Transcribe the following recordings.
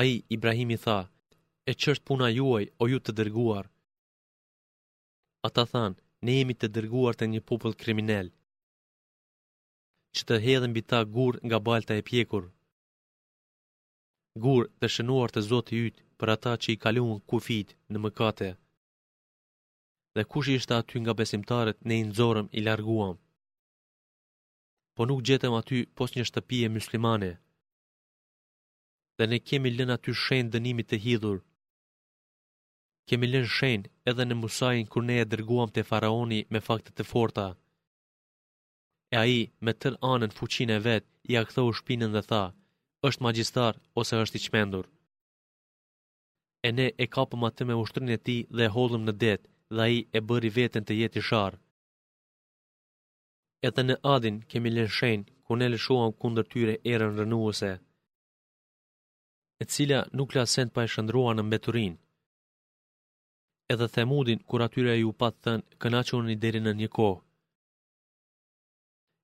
Ai, Ibrahimi, tha, E ç'është puna juaj, o ju të dërguar? Ata thanë, Ne jemi të dërguar te një popull kriminel. Që të hedhim mbi ta gurë nga balta e pjekur. Gurë të shënuar te Zoti yt për ata që i kaluan kufijtë në mëkate. Dhe kush ishte aty nga besimtarët ne i nxorëm i larguam. Po nuk gjetëm aty pos një shtëpie myslimane. dhe ne kemi lënë aty shenjë dënimit të hidhur. Kemi lënë shenjë edhe në Musain kur ne e dërguam te faraoni me fakte të forta. E ai me tërë anën fuqinë e vet ia ktheu shpinën dhe tha: "Është magjistar ose është i çmendur?" E ne e kapëm atë me ushtrinë e tij dhe e hodhëm në det, dhe ai e bëri veten të jetë i sharë. Edhe në Adin kemi lënë shenjë kur ne lëshuam kundër tyre erën rrënuese, e cila nuk la send pa e shëndruar në mbeturinë. Edhe Themudin, kur atyre u pat thënë, kënaquni deri në një kohë.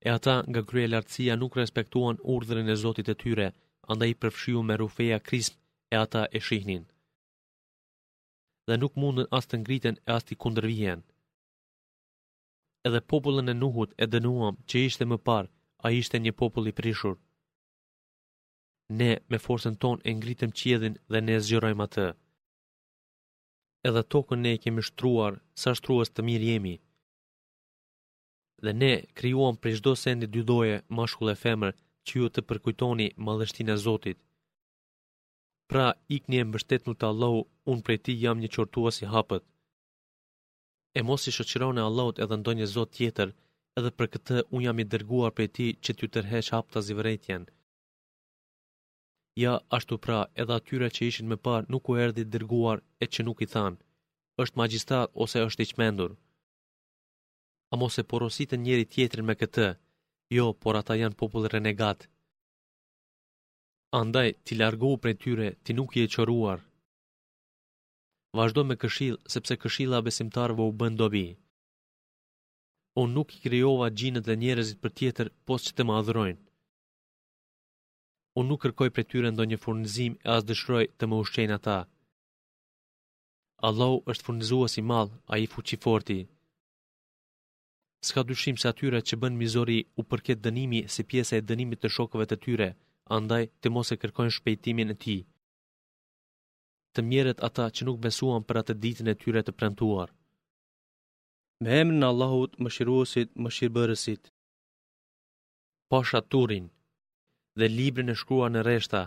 E ata nga kryelartësia nuk respektuan urdhrin e Zotit të tyre, andaj i përfshiu me rrufeja krismë e ata e shihnin. Dhe nuk mundën as të ngriten e as t'i kundërvihen. Edhe popullin e Nuhut e dënuam që ishte më parë, ai ishte një popull i prishur. Ne me forcën tonë e ngritëm qiellin dhe ne e zgjerojmë atë. Edhe tokën ne e kemi shtruar, sa shtrues të mirë jemi. Dhe ne krijuam prej çdo sendi dy lloje, mashkull e femër, që ju të përkujtoni madhështinë e Zotit. Pra, ikni e mbështetnu te Allahu, unë prej Tij jam një qortuas i hapët. E mos i shoqëroni Allahut edhe ndonjë zot tjetër, edhe për këtë unë jam i dërguar prej Tij që t'ju tërheq haptazi vërejtjen. Ja, ashtu pra, edhe atyre që ishin më parë nuk u erdhi i dërguar e që nuk i thanë, është magjistrat ose është i çmendur. A mos e porositën njëri tjetrin me këtë? Jo, por ata janë popull renegat. Andaj, ti largohu prej tyre, ti nuk je i qortuar. Vazhdo me këshillë, sepse këshilla besimtarëve u bën dobi. Unë nuk i krijova xhinët dhe njerëzit për tjetër, pos që të më adhurojnë. Unë nuk kërkoj prej tyre ndonjë furnizim e as dëshiroj të më ushqejnë ata. Allahu është furnizues i madh, ai fuqiforti. S'ka dyshim se atyre që bënë mizori u përket dënimi si pjesa e dënimit të shokëve të tyre, andaj të mos e kërkojnë shpejtimin e tij. të mjerët ata që nuk besuan për atë ditën e tyre të premtuar. Me emrin Allahut, Mëshiruesit, Mëshirbërësit. Pasha Turin dhe librin e shkruar në rreshta.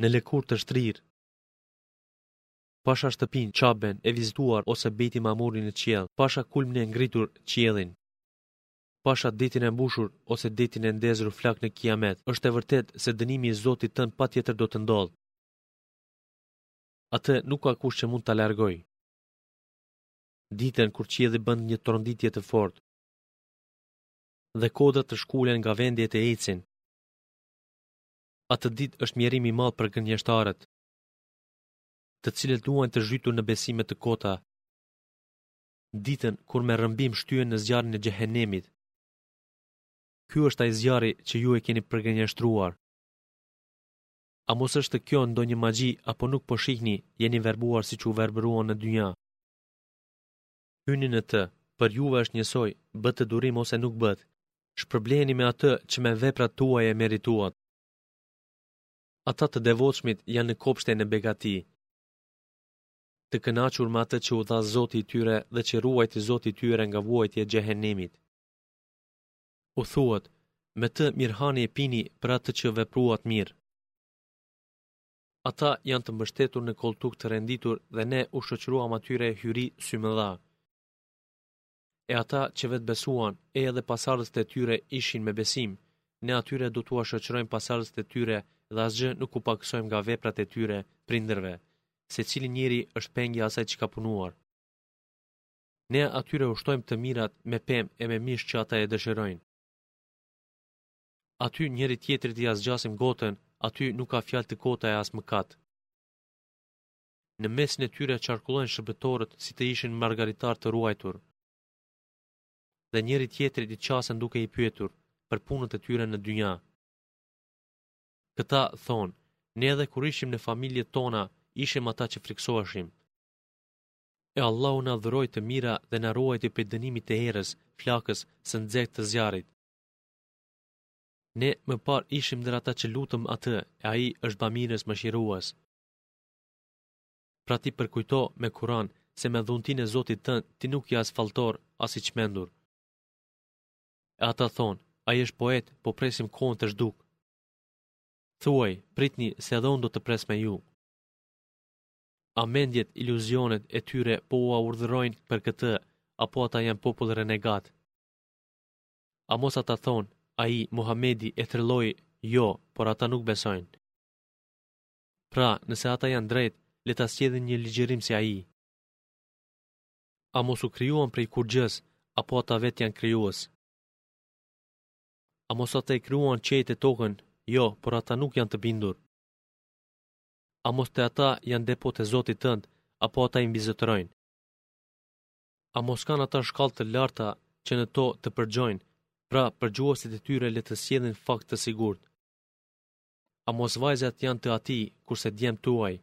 Në lëkurë të shtrirë. Pasha shtëpinë, Qaben, e vizituar ose Bejti Mamurin në qiell. Pasha kulmin e ngritur, qiellin. Pasha detin e mbushur ose detin e ndezur flakë në Kijamet, është e vërtetë se dënimi i Zotit tënd patjetër do të ndodhë. Atë nuk ka kush që mund ta largojë. Ditën kur qielli bën një tronditje të fortë dhe kodrat të shkulen nga vendi e të ecin. Atë ditë është mjerim i madh për gënjeshtarët, të cilët luajnë të zhytur në besime të kota. ditën kur me rrëmbim shtyhen në zjarrin e Xhehenemit. Ky është ai zjarri që ju e keni përgënjeshtruar. A mos është kjo ndonjë magji apo nuk po shihni, jeni verbuar siç u verbuan në dynja. Hyni në të, për juve është njësoj, bëtë durim ose nuk bëtë. Shpërbleheni me atë që me veprat tuaja e merituat. Ata të devotshmit janë në kopshte në begati. Të kënaqur me atë që u dha Zoti i tyre dhe që ruajti Zoti i tyre nga vuajtja e Xhehenemit. U thuhet, Me të mirë hani e pini për atë që vepruat mirë. Ata janë të mbështetur në kolltukë të renditur dhe ne u shoqëruam atyre hyri symëdha. E ata që vetë besuan, e edhe pasardhësit e tyre ishin me besim, ne atyre do t'ua shoqërojmë pasardhësit e tyre dhe asgjë nuk u pakësojmë nga veprat e tyre, prindërve. Secili njeri është peng i asaj që ka punuar. Ne atyre u shtojmë të mirat me pemë e me mish që ata e dëshirojnë. Aty njëri-tjetrit ia zgjasin gotën, aty nuk ka fjalë të kota e as mëkat. Në mesin e tyre qarkullojnë shërbëtorët si të ishin margaritarë të ruajtur dhe njëri-tjetrit i qasen duke i pyetur për punët e tyre në dynja. Këta thonë, ne edhe kur ishim në familjet tona, ishim ata që frikësoheshim. E Allahu na dhuroi të mira dhe na ruajti prej dënimit të erës, flakës, së nxehtë të zjarrit. Ne më parë ishim ndër ata që lutëm atë, e ai është bamirës mëshirues. Pra ti përkujto me Kur'an se me dhuntinë e Zotit tënd ti nuk je as falltor, as i çmendur. E ata thonë, ai është poet, po presim kohën të zhdukë. Thuaj, pritni se edhe unë do të pres me ju. A mendjet, iluzionet e tyre po ua urdhërojnë për këtë, apo ata janë popull renegat? A mos ata thonë, ai, Muhamedi, e trilloi, jo, por ata nuk besojnë. Pra, nëse ata janë drejtë, le ta sjellin një ligjërim si ai. A mos u krijuan prej kurrgjës, apo ata vetë janë krijues? A mos ata i krijuan qiejt e tokën? Jo, por ata nuk janë të bindur. A mos te ata janë depot e Zotit tënd, apo ata i mbizotërojnë? A mos kanë ata shkallë të larta që në to të përgjojnë, pra përgjuesit e tyre le të sjellin fakt të sigurt? A mos vajzat janë të atij, kurse djemtë tuaj?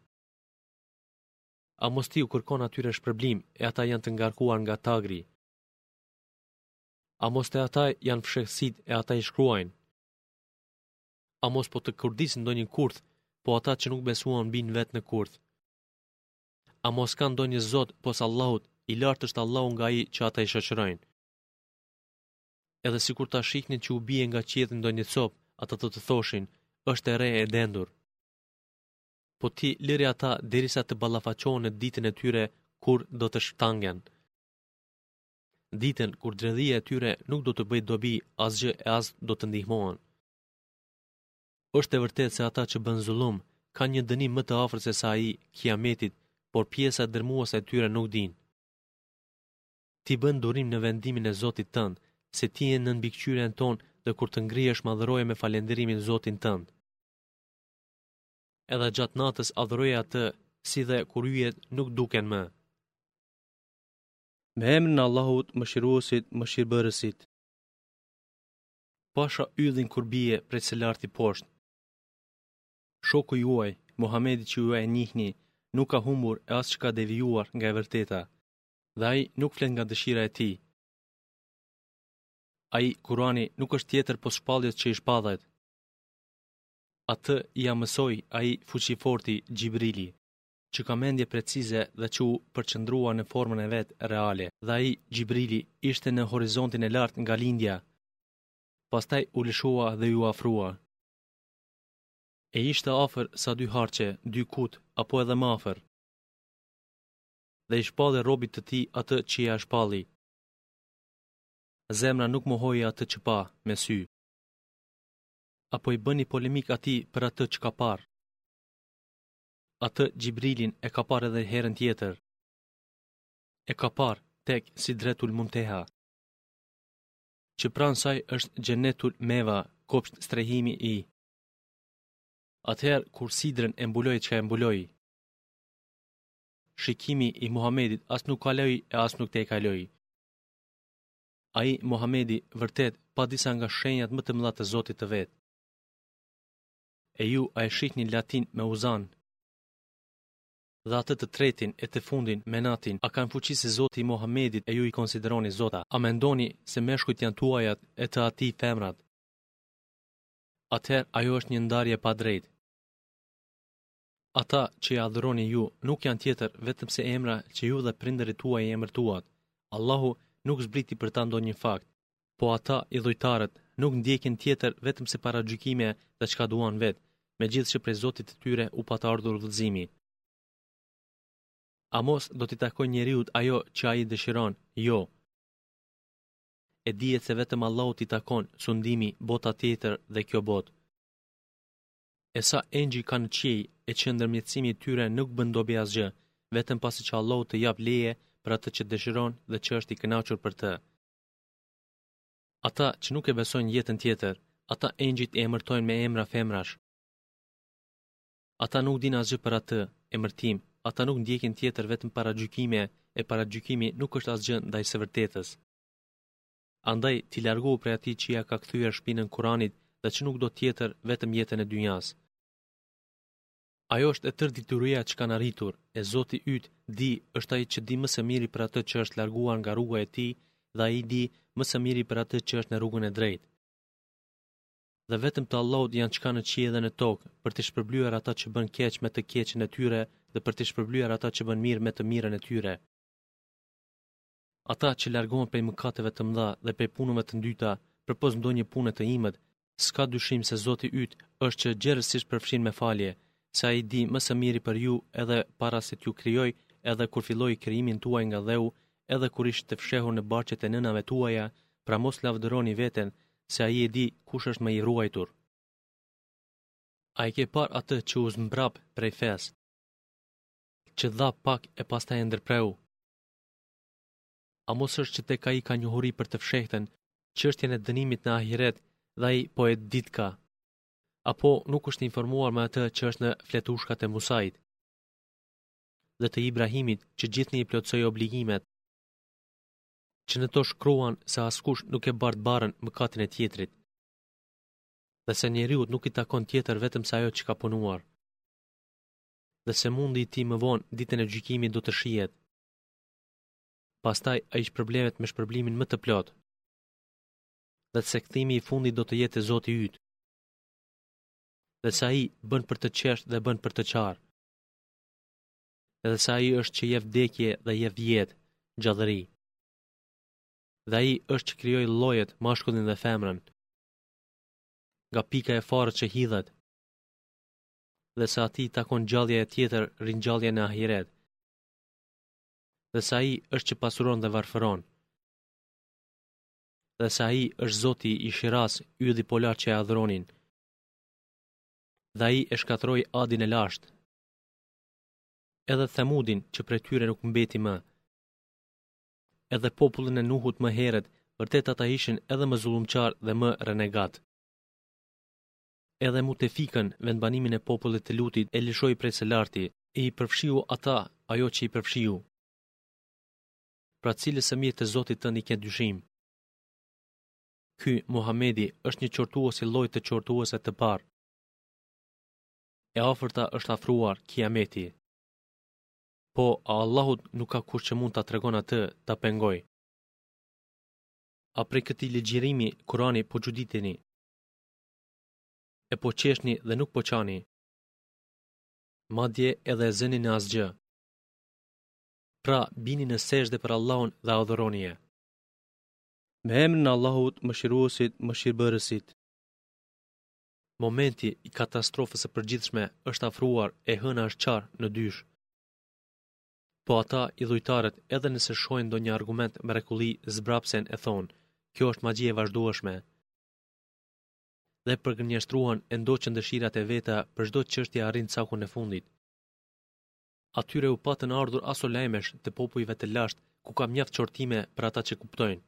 A mos ti u kërkon atyre shpërblim, e ata janë të ngarkuar nga tagri? A mos te ata janë fshehtësitë e ata i shkruajnë? A mos po të kurdisin ndonjë kurth, po ata që nuk besuan bien vetë në kurth? A mos kanë ndonjë Zot pos Allahut, i lartë është Allahu nga ai që ata i shoqërojnë? Edhe sikur ta shihnin që u bie nga qielli ndonjë copë, ata do të thoshin, është re e dendur. Po ti lëri ata derisa të ballafaqohen në ditën e tyre kur do të shtangen. Ditën kur dredhia e tyre nuk do të bëjë dobi asgjë e as do të ndihmohen. Është e vërtetë se ata që bënë zullum kanë një dënim më të afërt sesa ai i Kiametit, por pjesa dërmuese e tyre nuk dinë. Ti bën durim në vendimin e Zotit tënd, se ti je nën mbikëqyrjen tonë dhe kur të ngrihesh madhëroje me falënderimin Zotin tënd. Edhe gjatë natës adhuroje Atë, si dhe kur yjet nuk duken më. Me emrin e Allahut, Mëshiruesit, Mëshirëbërësit. Pasha yllin kur bie prej së larti poshtë. Shoku juaj, Muhamedi që ju e njihni, nuk ka humbur e as që ka devijuar nga e vërteta. dhe ai nuk flet nga dëshira e tij. Ai Kurani nuk është tjetër pos shpalljes që i shpallet. Atë ia mësoi ai fuqiforti Xhibrili, që ka mendje precize dhe që u përqendrua në formën e vet reale. Dhe ai Xhibrili ishte në horizontin e lartë nga lindja. Pastaj u lëshua dhe iu afrua. E ishte afër sa dy harqe, dy kut apo edhe më afër. dhe i shpalli robit të tij atë që ia shpalli. Zemra nuk mohoi atë që pa, me sy. A po i bëni polemikë atij për atë që ka parë? Atë Xhibrilin e ka parë edhe herën tjetër. E ka parë tek Sidretul Munteha. Që pranë saj është Xhenetul Meva, kopsht strehimi i. Atëherë kur Sidrën e mbuloi çka e mbuloi, Shikimi i Muhamedit as nuk kaloi e as nuk tejkaloi. Ai, Muhamedi, vërtet, pa disa nga shenjat më të mëdha të Zotit të vet. E ju a e shihni Latin me Uzan? Dhe atë të tretin e të fundin, Menatin, a kanë fuqi si Zoti i Muhamedit e ju i konsideroni zota? A mendoni se meshkujt janë tuajat e të atij femrat? Atëherë ajo është një ndarje e padrejtë. Ata që i adhuroni ju nuk janë tjetër vetëm se emra që ju dhe prindërit tuaj i emërtuat. Allahu nuk zbriti për ta ndonjë fakt. Po ata idhujtarët nuk ndjekin tjetër vetëm se paragjykime dhe çka duan vetë, megjithëqë prej Zotit të tyre u pat ardhur udhëzimi. A mos do t'i takojë njeriut ajo që ai dëshiron? Jo. E dihet se vetëm Allahut i takon, sundimi, bota tjetër dhe kjo botë. E sa engjëj ka në qiej e që ndërmjetësimi i tyre nuk bën dobi asgjë, vetëm pasi që Allahu të japë leje për atë që dëshiron dhe që është i kënaqur për të. Ata që nuk e besojnë jetën tjetër, ata engjëjt e emërtojnë me emra femrash. Ata nuk dinë asgjë për atë emërtim, ata nuk ndjekin tjetër vetëm paragjykime, e paragjykimi nuk është asgjë ndaj së vërtetës. Andaj, ti largohu prej atij që ia ka kthyer shpinën Kur'anit dhe që nuk do tjetër, vetëm jetën e dynjasë. Ajo është e tërë dituria që kanë arritur, e Zoti yt, di, është ai që di më së miri për atë që është larguar nga rruga e Tij dhe ai di, më së miri për atë që është në rrugën e drejtë. Dhe vetëm të Allahut janë çka në qiej dhe në tokë, për t'i shpërblyer ata që bënë keq me të keqen e tyre dhe për t'i shpërblyer ata që bënë mirë me të mirën e tyre. Ata që largohen prej mëkateve të mëdha dhe prej punëve të ndyta përpos ndonjë pune të imët, s'ka dyshim se Zoti yt është që gjerësisht përfshin me falje, se Ai di më së miri për ju edhe para se t'ju krijojë edhe kur filloi krijimin tuaj nga dheu edhe kur ishit të fshehur në barqet e nënave tuaja, pra mos lavdëroni veten, se Ai e di kush është më i ruajtur. A e ke parë atë që u zmbraps prej fesë, që dha pak e pastaj e ndërpreu? A mos është që tek ai ka njohuri për të fshehtën, çështjen e dënimit në ahiret dhe ai po e ditka? Apo nuk është informuar me atë që është në fletushkat e Musait dhe të Ibrahimit që gjithnjë i plotësoi obligimet? Që në to shkruan se askush nuk e bart barrën mëkatin e tjetrit dhe se njeriut nuk i takon tjetër vetëm se ajo që ka punuar. dhe se mundi i tij më vonë ditën e gjykimit do të shihet. Pastaj ai shpërblehet me shpërblimin më të plotë. Dhe se kthimi i fundit do të jetë te Zoti yt. Dhe se ai bën për të qesh dhe bën për të qarë. Dhe se ai është që jep vdekje dhe jep jetë, gjallëri. Dhe ai është që krijoi llojet, mashkullin dhe femrën. Nga pika e farës që hidhet, Dhe se atij i takon ngjallja tjetër, ringjallja në ahiret. Dhe se ai është që pasuron dhe varfëron. Dhe se ai është Zoti i Shiras, ylli polar që e adhuronin. Dhe ai e shkatërroi Adin e lashtë. Edhe Themudin që prej tyre nuk mbeti më. Edhe popullin e Nuhut më herët, vërtet ata ishin edhe më zullumqarë dhe më renegatë. Edhe Mutefikën, vendbanimin e popullit të Lutit, e lëshoi prej së larti, e i përfshiu ata, ajo që i përfshiu. Pra cilës së mirë të Zotit tënd i ke dyshim? Ky, Muhamedi, është një qortues i llojit të qortuesve të parë. E afërta është afruar, Kiameti. Po, a Allahut nuk ka kush që mund ta tregon atë, ta pengojë? A prej këtij ligjërimi, Kurani, po çuditeni? E po qeshni dhe nuk po qani. Madje edhe e zëni në asgjë. Pra, bini në sexhde për Allahun dhe adhuronie. Me emrin e Allahut, mëshiruesit, mëshirbërësit. Momenti i katastrofës së përgjithshme është afruar e hëna është çarë në dysh. Po ata idhujtarët edhe nëse shohin ndonjë argument mrekulli zbrapsen e thonë, kjo është magji e vazhdueshme. Dhe përgënjeshtruan e ndoqën dëshirat e veta por çdo çështje arrin cakun e fundit. Atyre u patën ardhur aso lajmesh të popujve të lashtë, ku ka mjaft qortime për ata që kuptojnë.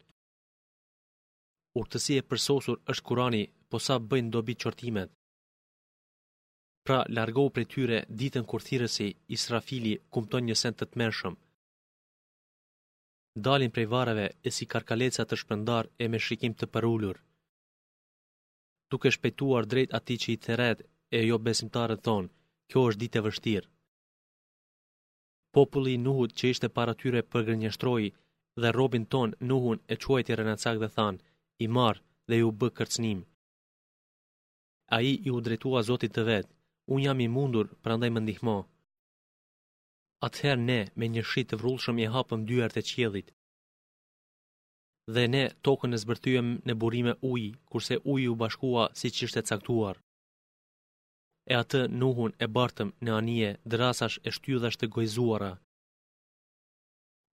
Urtësi e përsosur është Kurani, po sa bëjnë dobi qortimet. Pra, largohu prej tyre ditën kur thirrësi Israfili kumton një send të tmerrshëm. dalin prej varreve e si karkaleca të shpërndarë e me shikim të përulur, duke shpejtuar drejt atij që i thërret e jobesimtarët thonë, kjo është ditë e vështirë. Populli i Nuhut që ishte para tyre përgënjeshtroi dhe robin tonë Nuhun e quajti rrenacak dhe thanë, i marrë dhe iu bë kërcënim. Ai iu drejtua Zotit të vet, unë jam i mundur, prandaj më ndihmo. atëherë Ne me një shi të vrullshëm i hapëm dyert e qiellit, dhe Ne tokën e zbërthyem në burime uji, kurse uji u bashkua siç ishte caktuar. E atë Nuhun e bartëm në anije drasash e shtyllash të gojëzuara,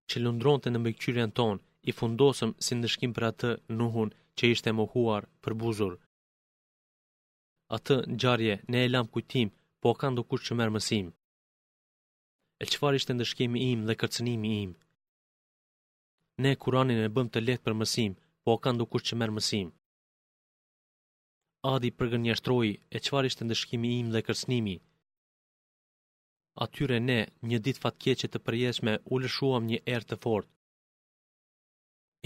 që lundronte në mbikëqyrjen tonë, i fundosëm si ndëshkim për atë Nuhun që ishte mohuar, përbuzur. Atë ngjarje ne e lamë kujtim, po a ka ndokush që merr mësim. E çfarë ishte ndëshkimi im dhe kërcënimi im? Ne Kur'anin e bëmë të lehtë për mësim, po a ka ndokush që merr mësim. Adi përgënjeshtroi, e çfarë ishte ndëshkimi im dhe kërcënimi? Atyre ne, një ditë fatkeqe të përjetshme, u lëshuam një erë të fortë.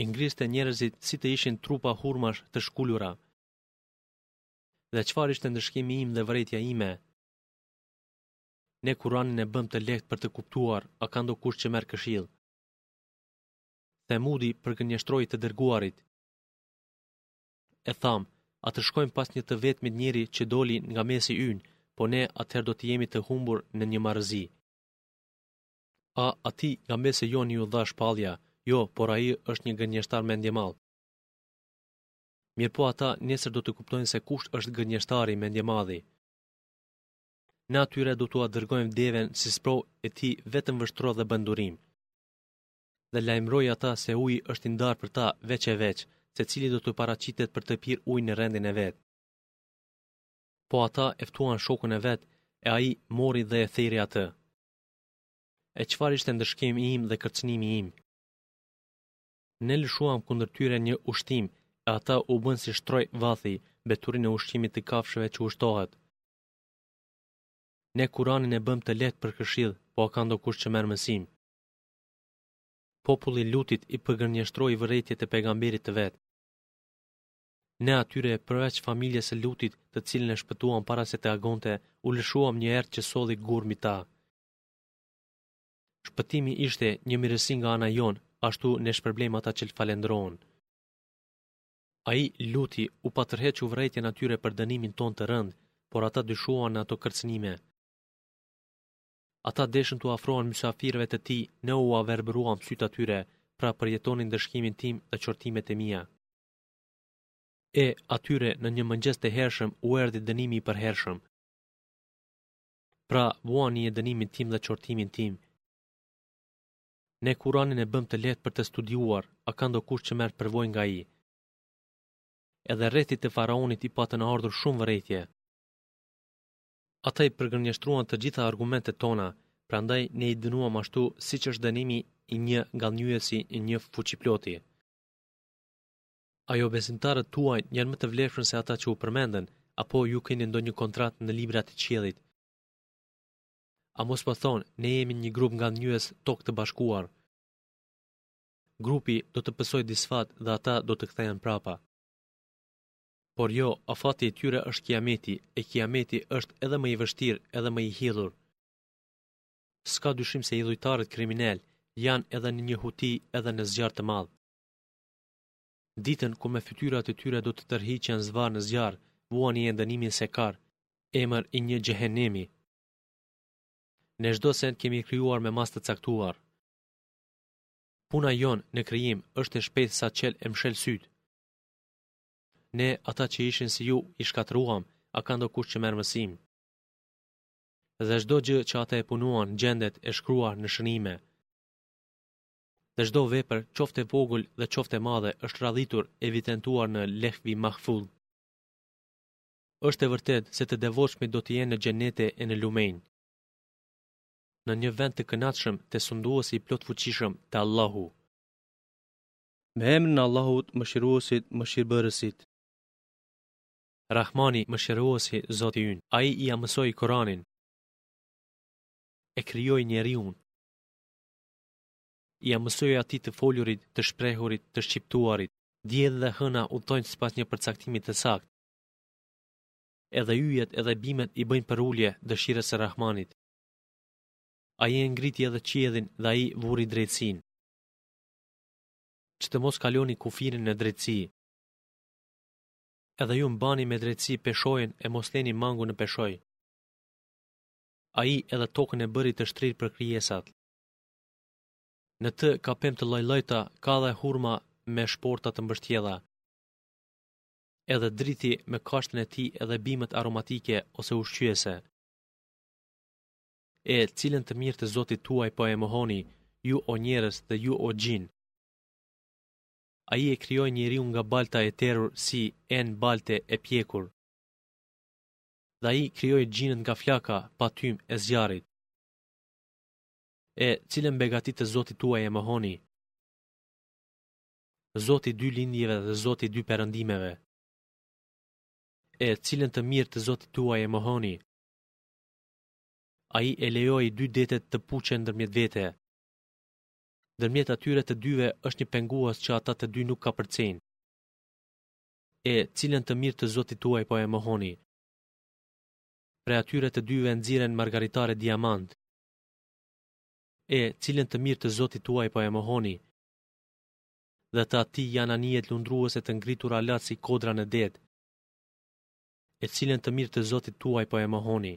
I ngriste njerëzit si të ishin trupa hurmash të shkulura. Dhe çfarë ishte ndëshkimi im dhe vërejtja ime? Ne Kuranin e bëmë të lehtë për të kuptuar, a ka ndokush që merr këshillë? Themudi përgënjeshtroi të dërguarit. E thanë, a të shkojmë pas një të vetmit njeri që doli nga mesi ynë, po ne atëherë do të jemi të humbur në një marrëzi. A atij nga mesi jonë iu dha shpallja, jo, por ai është një gënjeshtar mendjemadh. Mirëpo ata nesër do të kuptojnë se kush është gënjeshtari mendjemadh. Ne atyre do t'ua dërgojmë deven si sprovë e ti vetëm vështro dhe bëj durim. Dhe lajmëroji ata se uji është i ndarë për ta veç e veç, secili do të paraqitet për të pirë ujë në rendin e vet. Po ata e ftuan shokun e vet, e ai mori dhe e theri atë. E çfarë ishte ndëshkimi im dhe kërcënimi im? Ne lëshuam kundër tyre një ushtimë, e ata u bënë si shtrojë vathi, beturinë e ushqimit të kafshëve që ushtohet. Ne Kuranin e bëmë të lehtë për këshillë, po a ka ndokush që merr mësim? Populli i Lutit i përgënjeshtroi vërejtjet e pejgamberit të vet. Ne atyre përveç familjes së Lutit, të cilën e shpëtuam para se të agonte, u lëshuam një erë që solli gurë mbi ta. Shpëtimi ishte një mirësi nga ana jonë, ashtu ne shpërblejmë ata që falendrojnë. Ai Luti, u pat tërhequr vërejtjen atyre për dënimin tonë të rëndë, por ata dyshuan në ato kërcënime. Ata deshën t'u afrohen mysafirëve të tij, ne ua verbëruam sytë atyre, pra përjetoni ndëshkimin tim dhe qortimet e mia. E, atyre, në një mëngjes të hershëm, u erdhi dënimi i përhershëm. Pra, vuajeni dënimin tim dhe qortimin tim. Ne Kur'anin e bëmë të lehtë për të studiuar, a ka ndokush që merr përvojë nga ai? Edhe rrethit të faraonit i patën ardhur shumë vërejtje. Ata i përgënjeshtruan të gjitha argumentet tona, prandaj ne i dënuam ashtu siç është dënimi i një ngadhënjyesi i një fuqiploti. A jobesimtarët tuaj janë më të vlefshëm se ata që u përmendën, apo ju keni ndonjë kontratë në librat e qiellit? A mos po thonë, ne jemi një grup ngadhënjyes tok të bashkuar. Grupi do të pësojë disfatë dhe ata do të kthehen prapa. Por jo, afati i tyre është kiameti, e kiameti është edhe më i vështirë, edhe më i hidhur. S'ka dyshim se idhujtarët kriminelë janë edhe në një huti edhe në zjarr të madh. Ditën kur me fytyrat e tyre do të tërhiqen zvarrë në zjarr, vuani dënimin Sekar, emër i një xhehenemi. Ne çdo send kemi krijuar me masë të caktuar. Puna jonë në krijim është e shpejtë sa çel e mshel sytë. Ne, ata që ishin si ju, i shkatërruam, a ka ndokush që merr mësim. Dhe çdo gjë që ata e punuan gjendet e shkruar në shënime. Dhe çdo vepër, qoftë e vogël dhe qoftë e madhe, është radhitur, evidentuar në Lehvi Mahfudh. Është e vërtetë se të devotshmit do të jenë në xhennete e në lumenj. Në një vend të kënaqshëm te sunduesi i plotfuqishëm, te Allahu. Me emrin e Allahut, Mëshiruesit, Mëshirbërësit. Rahmani, Mëshiruesi, Zoti ynë. Ai ia mësoi Kur'anin. E krijoi njeriun. Ia mësoi atij të folurit, të shprehurit, të shqiptuarit. Dielli dhe hëna udhëtojnë sipas një përcaktimi të saktë. Edhe yjet edhe bimet i bëjnë përulje dëshirës së Rahmanit. Ai e ngriti edhe qiellin dhe ai vuri drejtësinë. Që të mos kaloni kufirin në drejtësi. Edhe ju mbani me drejtësi peshojën e mos leni mangu në peshojë. Ai edhe tokën e bëri të shtrirë për krijesat. Në të ka pemë të lloj-llojta, ka dhe hurma me shporta të mbështjella. Edhe drithi me kashtën e tij edhe bimët aromatike ose ushqyese. E cilën të mirë të Zotit tuaj po e mohoni, ju o njerëz dhe ju o xhinë? Ai e krijoi njeriun nga balta e terur si enë balte e pjekur. Dhe ai krijoi xhinët nga flaka, pa tym e zjarrit. E, cilën begati të Zotit tuaj e mohoni? Zot i dy lindjeve dhe Zot i dy perëndimeve. E cilën të mirë të Zotit tuaj e mohoni? Ai i lejoi dy detet të puqen ndërmjet vete. Ndërmjet atyre të dyve është një pengues që ata të dy nuk kapërcejnë. E cilën të mirë të Zotit tuaj po e mohoni? Prej atyre të dyve nxirren margaritar e diamant. E, cilën të mirë të Zotit tuaj po e mohoni? Dhe të atij janë anijet lundruese të ngritura lart si kodra në det. E cilën të mirë të Zotit tuaj po e mohoni?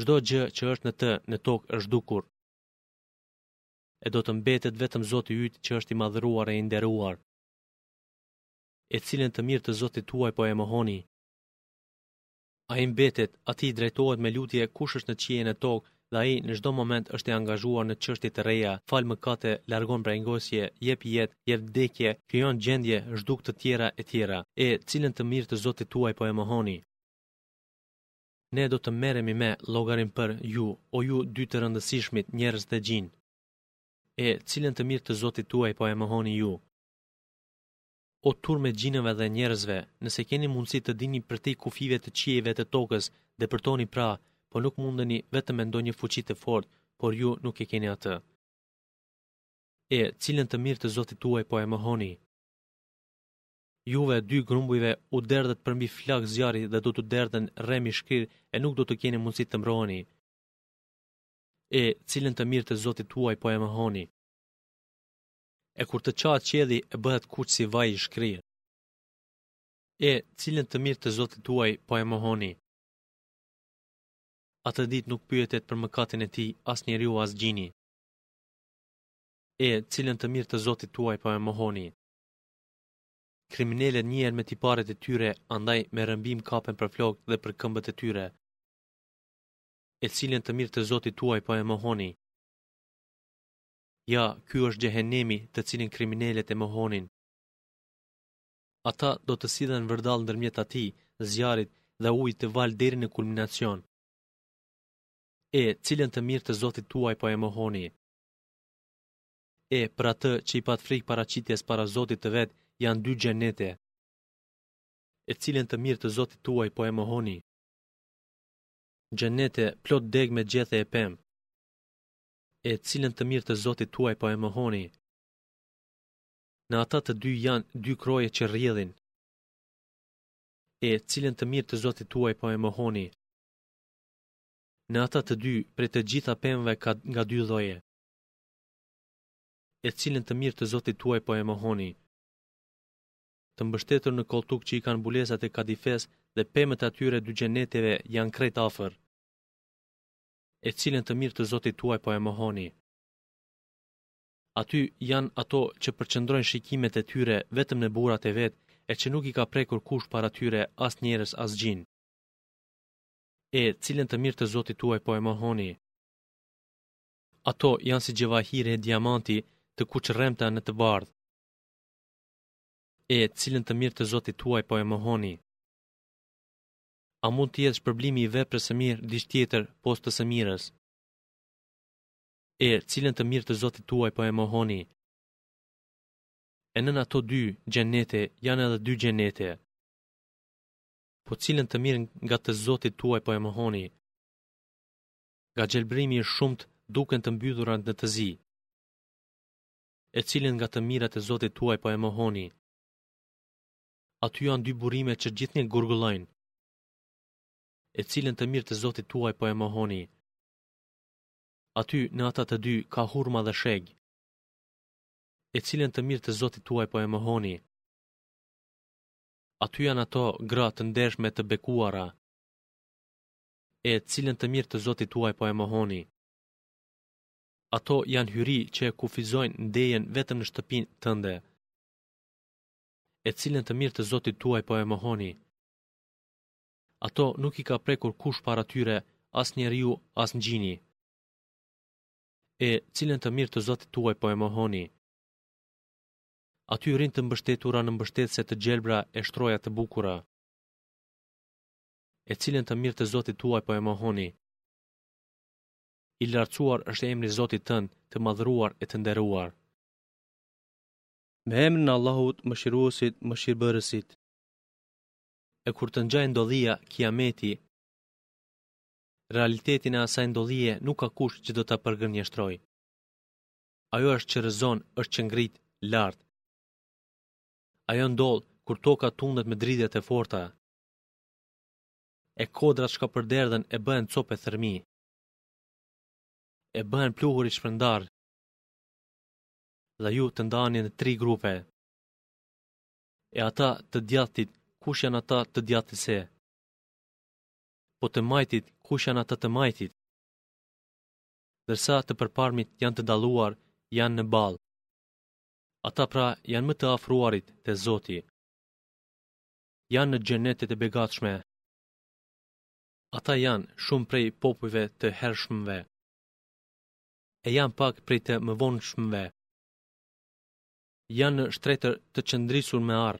Çdo gjë që është në të, në tokë është zhdukur. E do të mbetet vetëm Zoti yt që është i madhëruar e i nderuar. E cilën të mirë të Zotit tuaj po e mohoni? Ai mbetet, atij i drejtohet me lutje kush është në qiej e në tokë dhe ai në çdo moment është i angazhuar në çështje të reja, fal mëkate, largon brengosje, jep jetë, jep vdekje, krijon gjendje, zhduk të tjera etj. E, cilën të mirë të Zotit tuaj po e mohoni? Ne do të merremi me, llogarin për, ju, o ju dy të rëndësishmit, njerëz dhe xhinë. E, cilën të mirë të Zotit tuaj po e mohoni ju? O turmë e xhinëve dhe njerëzve, nëse keni mundësi të dilni përtej kufijve të qiejve e tokës, depërtoni pra, po nuk mundeni vetëm me ndonjë fuqi të fortë, por ju nuk e keni atë. E, cilën të mirë të Zotit tuaj po e mohoni? Juve dy grumbujve u derdhet përmbi flakë zjarri dhe do t'u derdhet rem i shkrirë e nuk do të keni mundësi të mbroheni. E, cilën të mirë të Zotit tuaj po e mohoni? e kur të çahet qielli e bëhet kuq si vaj i shkrirë. E, cilën të mirë të zotit tuaj po e mohoni? Atë ditë nuk pyetet për mëkatin e tij as njeriu as xhini. E, cilën të mirë të zotit tuaj po e mohoni? Kriminelët njihen me tiparet e tyre, andaj me rrëmbim kapen për flokë dhe për këmbët e tyre. E cilën të mirë të zotit tuaj po e mohoni? Ja, ky është xhehenemi të cilin kriminelët e mohonin. Ata do të sillen vërdall ndërmjet atij, zjarrit dhe ujit të valë deri në kulminacion. E, cilën të mirë të Zotit tuaj po e mohoni? E, për atë që i pat frikë paraqitjes para Zotit të vet, janë dy xhenete. E cilën të mirë të Zotit tuaj po e mohoni? Xhenete plot degë me gjethe e pemë. E cilën të mirë të Zotit tuaj po e mohoni? Në ata të dy janë dy kroje që rrjedhin. E cilën të mirë të Zotit tuaj po e mohoni? Në ata të dy, prej të gjitha pemëve ka nga dy lloje. E cilën të mirë të Zotit tuaj po e mohoni? Të mbështetur në kolltukë që i kanë mbulesat e kadifesë dhe pemët atyre dy xheneteve janë krejt afër. E cilën të mirë të Zotit tuaj po e mohoni? Aty janë ato që përqëndrojnë shikimet e tyre vetëm në burrat e vet e që nuk i ka prekur kush para tyre as njerëz as xhinë. E cilën të mirë të Zotit tuaj po e mohoni? Ato janë si xhevahiri e diamanti të kuqërremta në të bardhë. E cilën të mirë të Zotit tuaj po e mohoni? A mund të jetë shpërblimi i veprës së mirë diç tjetër pos të së mirës? E, cilën të mirë të Zotit tuaj po e mohoni? E nën ato dy xhenete janë edhe dy xhenete. Po cilën të mirë nga të Zotit tuaj po e mohoni? Nga gjelbërimi i shumtë duken të mbyllura në të zi. E cilën nga të mirat e Zotit tuaj po e mohoni? Aty janë dy burime që gjithnjë gurgullojnë. E cilën të mirë të Zotit tuaj po e mohoni? Aty, në ata të dy, ka hurma dhe shegë. E cilën të mirë të Zotit tuaj po e mohoni? Aty janë ato gra të ndershme të bekuara. E cilën të mirë të Zotit tuaj po e mohoni? Ato janë hyri që e kufizojnë ndejen vetëm në shtëpinë tendë. E cilën të mirë të Zotit tuaj po e mohoni? Ato nuk i ka prekur kush para tyre, as njeriu, as xhini. E cilën të mirë të Zotit tuaj po e mohoni? Aty rrinë të mbështetura në mbështetëse të gjelbra e shtroja të bukura. E cilën të mirë të Zotit tuaj po e mohoni? I lartësuar është emri i Zotit tënd, të madhëruar e të nderuar. Me emrin e Allahut, Mëshiruesit, Mëshirbërësit. E kur të ngjajë ndodhia, Kiameti, realitetin e asaj ndodhie nuk ka kush që do ta përgënjeshtrojë. Ajo është që rrëzon, është që ngrit lart. Ajo ndodh kur toka tundet me dridhje të forta. E kodrat shkapërderdhen e bëhen copë e thërrmi. E bëhen pluhur i shpërndarë. dhe ju të ndani në tri grupe. E ata të djathtit, kush janë ata të djathtit se? Po të majtit, kush janë ata të majtit? Ndërsa të përparmit janë të dalluar, janë në ballë. Ata pra janë më të afruarit te Zoti. Janë në xhenetet e begatshme. Ata janë shumë prej popujve të hershmve. e janë pak prej të mëvonshmve. Janë në shtretër të qëndrisur me ar,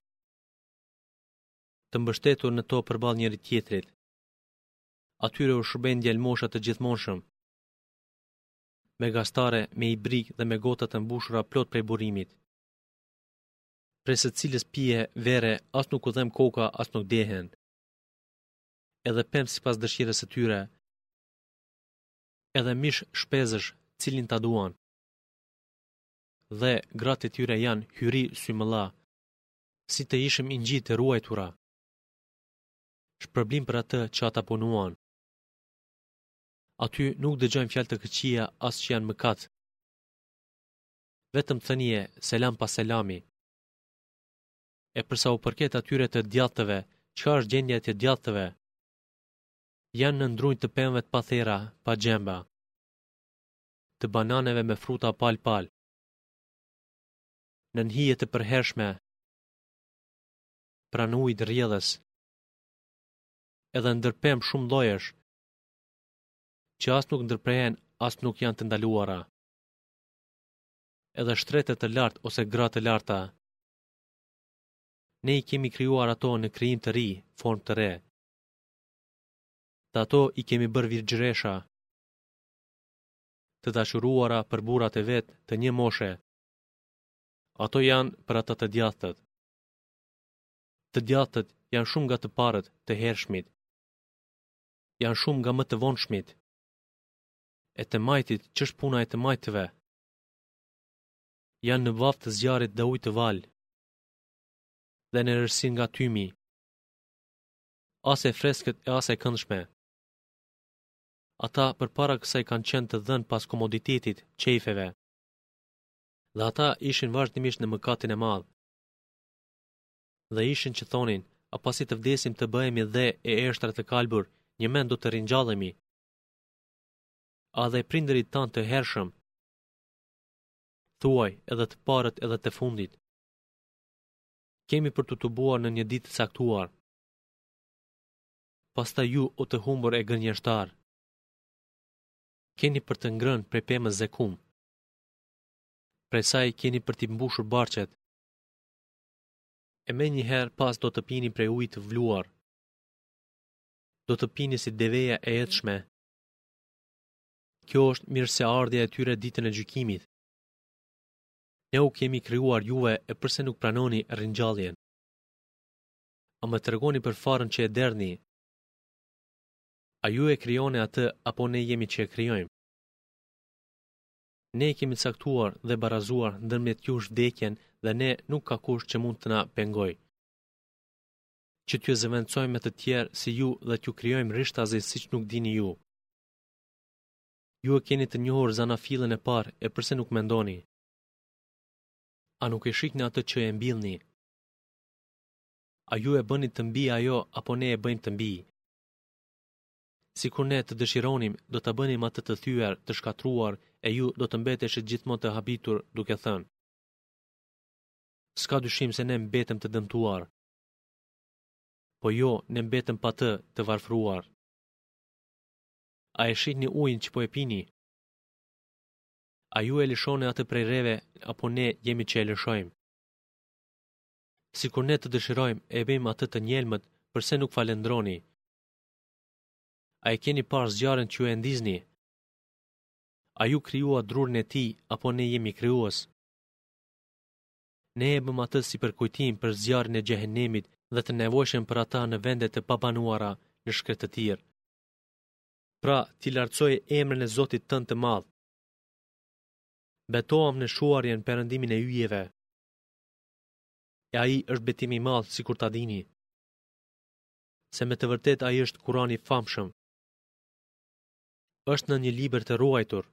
të mbështetur në to përballë njëri-tjetrit. Atyre u shërbejnë djelmosha të gjithmonshëm. Me gastare, me ibrikë dhe me gota të mbushura plot prej burimit. Prej së cilës pije vere as nuk u dhem koka as nuk dehen. Edhe pemë sipas dëshirës së tyre, edhe mish shpezësh cilin ta duan dhe gratë e tyre janë hyri symëdha si të ishin inxhi të ruajtura shpërblim për atë që ata punuan aty nuk dëgjojnë fjalë të këqija as që janë mëkat. Vetëm thënie, selam pas selami. E për sa u përket atyre të djathtëve, çka është gjendja e të djathtëve? Janë nën drunj të pemëve pa therra, pa gjemba. Të bananeve me fruta palë-palë. Nën hije të përhershme. Pranë ujit rrjedhës. Edhe ndër pemë shumë llojesh. Që as nuk ndërprehen, as nuk janë të ndaluara. Edhe shtretër të lartë ose gra të larta. Ne i kemi krijuar ato në krijim të ri, formë të re. Dhe ato i kemi bërë virgjëresha. Të dashuruara për burrat e vet të një moshe. Ato janë për ata të djathtët. Të djathtët janë shumë nga të parët të hershmit. Janë shumë nga më të vonshmit. E të majtit ç'është puna e të majtëve? Janë në vapë të zjarrit dhe ujë të valë. Dhe në errësirë nga tymi. as e freskët e as e këndshme. Ata përpara kësaj kanë qenë të dhënë pas komoditetit, qejfeve. Dhe ata ishin vazhdimisht në mëkatin e madh. Dhe ishin që thonin, a pasi të vdesim të bëhemi dhe e eshtra të kalbur, njëmend do të ringjallemi. A edhe prindërit tanë të hershëm, thuaj edhe të parët edhe të fundit. Kemi për t'u tubuar në një ditë të caktuar. Pastaj ju, o të humbur e gënjeshtarë. Keni për të ngrënë prej pemës zekum. Prej saj keni për t'i mbushur barqet. E menjëherë pas do të pini prej ujtë të vluar. Do të pini si deveja e etshme. Kjo është mirëseardhja e tyre ditën e gjykimit. Ne u kemi krijuar juve e përse nuk pranoni ringjalljen? A më tregoni për farën që e derdhni? A ju e krijoni atë apo ne jemi që e krijojmë? Ne e kemi caktuar dhe barazuar ndërmjet jush vdekjen dhe ne nuk ka kush që mund të na pengojë që t'ju zëvendësojmë me të tjerë si ju dhe t'ju krijojmë rishtazi siç nuk dini ju. Ju e keni të njohur zanafillën e parë e përse nuk mendoni. A nuk e shihni atë që e mbillni. A ju e bëni të mbijë ajo apo ne e bëjmë të mbijë. Sikur ne të dëshironim, do ta bënim atë të thyer, të shkatërruar e ju do të mbeteshit gjithmonë të habitur duke thënë. S'ka dyshim se ne mbetëm të dëmtuar. Po jo, ne mbetëm pa të, të varfëruar. A e shihni ujin që po e pini? A ju e lëshoni atë prej reve, apo ne jemi që e lëshojmë? Sikur ne të dëshirojmë, e bëjmë atë të njelmët, përse nuk falënderoni? A e keni parë zjarrin që ju e ndizni? A ju krijuat drurin e tij, apo ne jemi krijues? Ne e bëmë atë si përkujtim për zjarrin e gjehenemit dhe të nevojshëm për ata në vende të pabanuara në shkretëtirë. Pra, ti lartësoje emrin e Zotit tënd të madh. Betohem në shuarjen perëndimin e yjeve. E ai është betim i madh sikur ta dini. Se me të vërtetë ai është Kuran i famshëm. Është në një libër të ruajtur.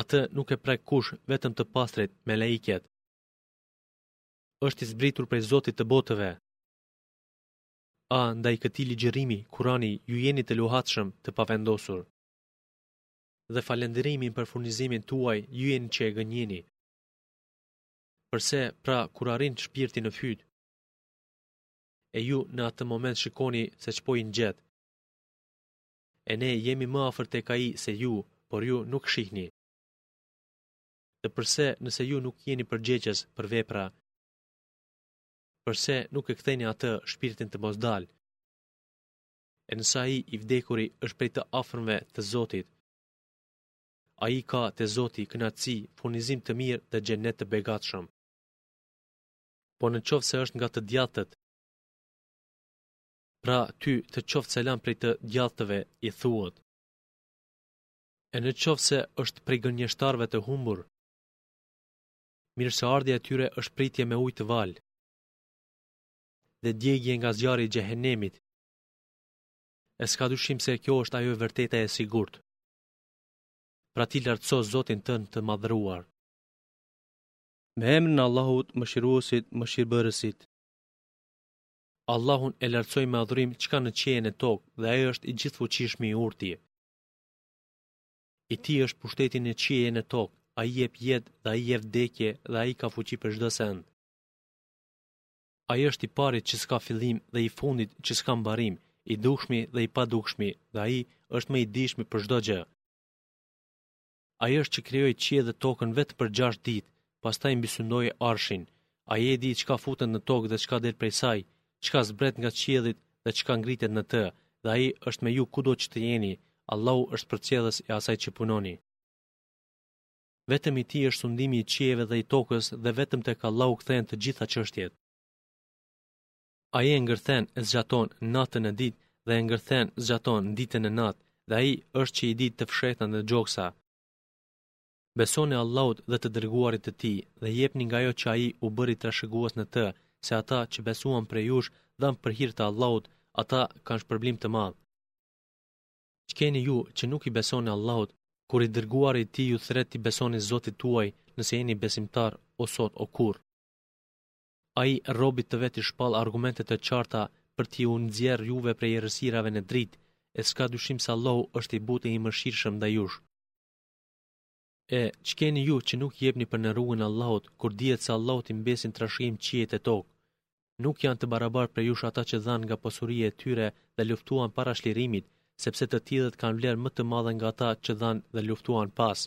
Atë nuk e prek kush, vetëm të pastrit, melaiket. është i zbritur prej Zotit të botëve. A, ndaj këtij ligjërimi, Kurani, ju jeni të luhatshëm, të pavendosur. Dhe falënderimin për furnizimin tuaj, ju jeni që e gënjeni. Përse, pra, kur arrin shpirti në fyt? E ju në atë moment shikoni se ç'po i ngjet. E ne jemi më afër tek ai se ju, por ju nuk shihni. Dhe përse nëse ju nuk jeni përgjegjës për vepra, Përse nuk e ktheni atë shpirtin të mos dalë? E nëse ai i vdekuri është prej të afërmve të Zotit, ai ka te Zoti kënaqësi, furnizim të mirë dhe xhenet të begatshëm. Po në qoftë se është nga të djathtët, pra ty të qoftë selam prej të djathtëve i thuhet. E në qoftë se është prej gënjeshtarëve të humbur, Mirëseardhja e tyre është pritje me ujë të valë. Dhe djegie nga zjarri i Xhehenemit. E s'ka dyshim se kjo është ajo e vërteta e sigurt. Pra ti lartëso Zotin tënd të madhëruar. Me emrin e Allahut, Mëshiruesit, Mëshirbërësit. Allahun e lartësoi me adhurim çka në qiej e në tokë dhe ai është i gjithfuqishmi i urti. I tij është pushteti në qiej e në tokë, ai jep jetë dhe ai jep vdekje dhe ai ka fuqi për çdo send. Ai është i pari që s'ka fillim dhe i fundit që s'ka mbarim, i dukshmi dhe i padukshmi, dhe ai është më i dijshmi për çdo gjë. Ai është që krijoi qiejt dhe tokën vetëm për gjashtë ditë, pastaj mbisundoi arshin. Ai e di çka futet në tokë dhe çka del prej saj, çka zbret nga qielli dhe çka ngritet në të, dhe Ai është me ju kudo që të jeni, Allahu është përcjellës i asaj që punoni. Vetëm i Tij është sundimi i qiejve dhe i tokës dhe vetëm tek Allahu kthehen të gjitha çështjet. Ai e ngërthen, e zgjaton, natën në ditë dhe e ngërthen, zgjaton, ditën në natë, dhe Ai është që i di të fshehtat në gjoksa. Besoni Allahut dhe të Dërguarit të Tij dhe jepni nga ajo që Ai ju bëri trashëgues në të, se ata që besuan prej jush dhanë për hir të Allahut, ata kanë shpërblim të madh. Ç'keni ju që nuk i besoni Allahut, kur i Dërguari i Tij ju thërret t'i besoni Zotit tuaj, nëse jeni besimtarë, o sot, o kurrë. Ai robit të Vet i shpall argumente të qarta për t'iu nxjerrë juve prej errësirave në dritë, e s'ka dyshim se Allahu është i Butë e i Mëshirshëm ndaj jush. E, ç'keni ju që nuk jepni për në rrugën e Allahut, kur dihet se Allahut i mbesin trashëgim qiejt e tokë? Nuk janë të barabartë prej jush ata që dhanë nga pasuria e tyre dhe luftuan para çlirimit, sepse të tillët kanë vlerë më të madhe nga ata që dhanë dhe luftuan pas.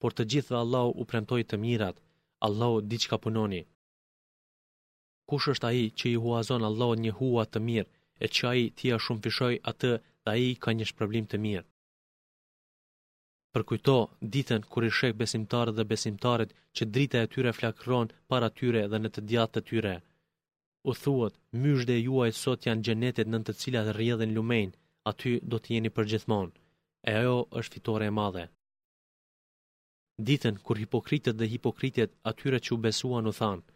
Por të gjithëve Allahu u premtoi të mirat. Allahu di çka punoni. Kush është ai që i huazon Allahut një hua të mirë, e që ai t'ia shumëfishojë atë dhe ai ka një shpërblim të mirë. Përkujto ditën kur i sheh besimtarët dhe besimtaret që drita e tyre flakëron para tyre dhe në të djathtë të tyre. U thuhet, myzhde e juaj sot janë xhenetet nën të cilët rrjedhin lumenjtë, aty do të jeni përgjithmonë. E ajo është fitore e madhe. Ditën kur hipokritët dhe hipokritet atyre që u besuan u thonë,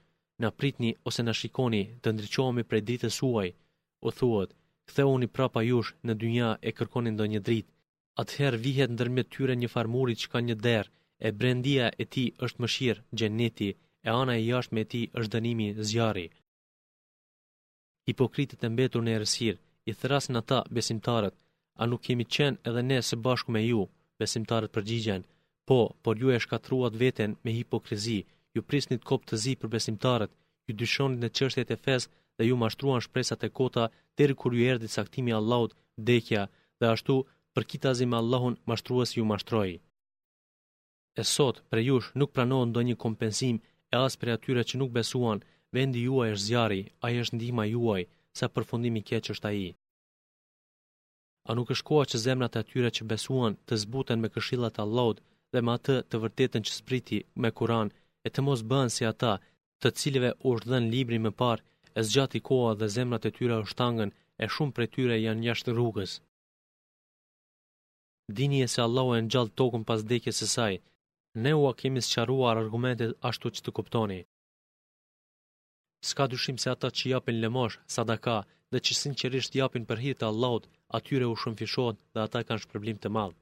Na pritni ose na shikoni të ndriçohemi prej dritës suaj, u thuhet, Ktheuni prapa jush në dynja e kërkoni ndonjë dritë, atëherë vihet ndërmjet tyre një farë muri që ka një derë, e brendia e tij është mëshirë, xheneti, e ana e jashtme e tij është dënimi, zjarri. Hipokritët e mbetur në errësirë, i thërrasin ata, besimtarët, A nuk kemi qenë edhe ne së bashku me ju? Besimtarët përgjigjen, Po, por ju e shkatërruat veten me hipokrizi, ju prisnit kob të zi për besimtarët, ju dyshonit në çështjet e fesë dhe ju mashtruan shpresat e kota deri kur ju erdhi caktimi i Allahut, vdekja, dhe ashtu, përkitazi me Allahun mashtruesi ju mashtroi. E sot, prej jush nuk pranohet ndonjë kompensim e as prej atyre që nuk besuan, vendi juaj është zjarri, ai është ndihma juaj, sa përfundim i keq është ai. A nuk është koha që zemrat e atyre që besuan të zbuten me këshillat e Allahut dhe me atë të vërtetën që zbriti me Kur'an e të mos bëhen si ata, të cilëve u është dhënë libri më parë, e zgjati koha dhe zemrat e tyre u shtangen e shumë prej tyre janë jashtë rrugës. Dinije se Allahu e ngjall tokën pas vdekjes së saj. Ne ua kemi sqaruar argumentet ashtu që të kuptoni. S'ka dyshim se ata që japin lëmoshë, sadaka, dhe që sinqerisht japin për hir të Allahut, atyre u shumëfishohet dhe ata kanë shpërblim të madh.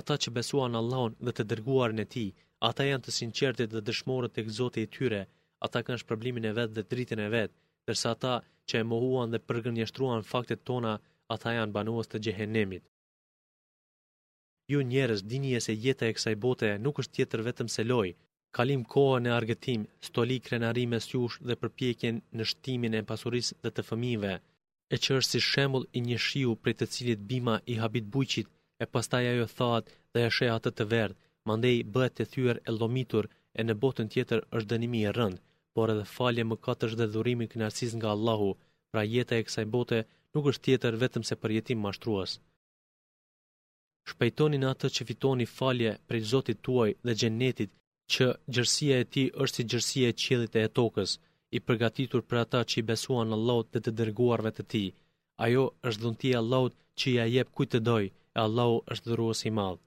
Ata që besuan Allahun dhe të dërguarin e tij, ata janë të sinqertit dhe dëshmorët tek Zoti i tyre, ata kanë shpërblimin e vet dhe dritën e vet, ndërsa ata që e mohuan dhe përgënjeshtruan faktet tona, ata janë banues të xhehenemit. Ju njerëz dinije se jeta e kësaj bote nuk është tjetër vetëm se lojë, kalim kohe në argëtim, stoli krenari mes jush dhe përpjekjen në shtimin e pasurisë dhe të fëmijëve, e që është si shembull i një shiu prej të cilit bima i habit bujqit e pastaj ajo thahet dhe e sheh atë të verdhë, mandej bëhet e thyer e llomitur e në botën tjetër është dënimi i rëndë, por edhe falje mëkatësh dhe dhurim i kënaqësisë nga Allahu, pra jeta e kësaj bote nuk është tjetër vetëm se përjetim mashtrues. Shpejtoni në atë që fitoni falje prej Zotit tuaj dhe Xhennetit që gjerësia e tij është si gjerësia e qiellit e e tokës, i përgatitur për ata që i besuan Allahut dhe të dërguarve të Tij. Ajo është dhunti e Allahut që ia jep kujt të dojë, e Allahu është dhuruesi i madh.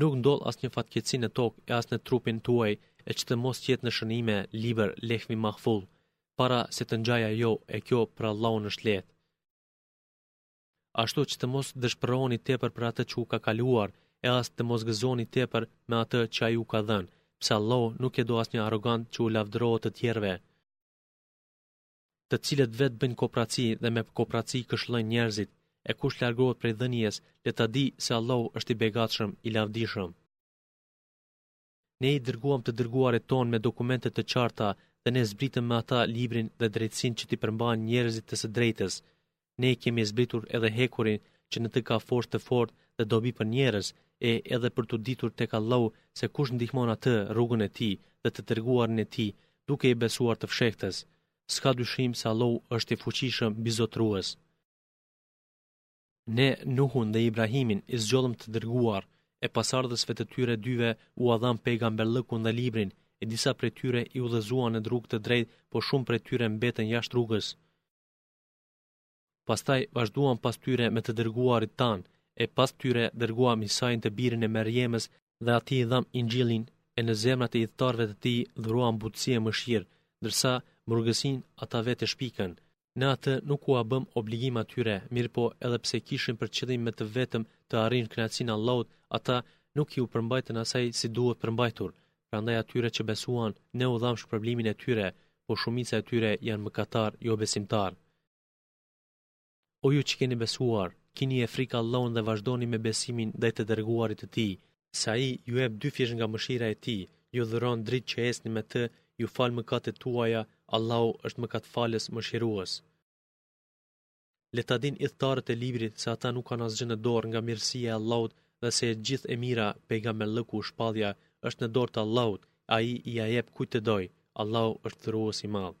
Nuk ndodh asnjë fatkeqësi në tokë e as në trupin tuaj e që të mos jetë në shënime, libër, Lehvi Mahfudh, para se të ngjajë ajo e kjo për Allahun është e lehtë. Ashtu që të mos dëshpëroheni tepër për atë që u ka kaluar, e as të mos gëzoni tepër me atë që ai u ka dhënë, pse Allahu nuk e do asnjë arrogant që u lavdërohet të tjerëve, të cilët vetë bëjnë kopraci dhe me kopraci këshillojnë njerëzit, e kush largohet prej dhënies, le ta di se Allahu është i begatshëm, i lavdishëm. Ne i dërguam të dërguarit tanë me dokumente të qarta dhe ne zbritëm me ata librin dhe drejtësinë që t'i përmbahen njerëzit të së drejtës. Ne kemi zbritur edhe hekurin që në të ka forcë të fortë dhe dobi për njerëz, e edhe për t'u ditur tek Allahu se kush ndihmon atë, rrugën e tij, dhe të dërguarin e tij, duke i besuar të fshehtës. S'ka dyshim se Allahu është i fuqishëm, Mbizotërues. Ne Nuhun dhe Ibrahimin i zgjodhëm të dërguar, e pasardhësve të tyre dyve ua dhamë pejgamberllëkun dhe librin, e disa prej tyre u udhëzuan në rrugë të drejtë, po shumë prej tyre mbetën jashtë rrugës. Pastaj vazhduam pas tyre me të dërguarit tanë, e pas tyre dërguam Isain të birin e Merjemës dhe atij i dhamë Inxhilin, e në zemrat e ithtarëve të tij dhuruam butësi e mëshirë, ndërsa murgësinë ata vetë e shpikën. Ne atë nuk ua bëmë obligim atyre, mirëpo edhe pse kishin për qëllim me të vetëm të arrijnë kënaqësinë e Allahut, ata nuk iu përmbajtën asaj si duhet përmbajtur. Prandaj atyre që besuan, Ne u dhamë shpërblimin e tyre, po shumica e tyre janë mëkatarë, jobesimtarë. O ju që keni besuar, kinie frikë Allahun dhe vazhdoni me besimin ndaj të Dërguarit të Tij, se Ai ju jep dyfish nga mëshira e Tij, ju dhuron dritë që ecni me të, ju fal mëkatet tuaja, Allahu është Mëkatfalës, Mëshirues. Le ta dinë ithtarët e librit se ata nuk kanë asgjë në dorë nga mirësia e Allahut dhe se e gjithë e mira, pejgamberllëku, shpallja, është në dorë të Allahut, Ai ia jep kujt të dojë, Allahu është dhurues i madh.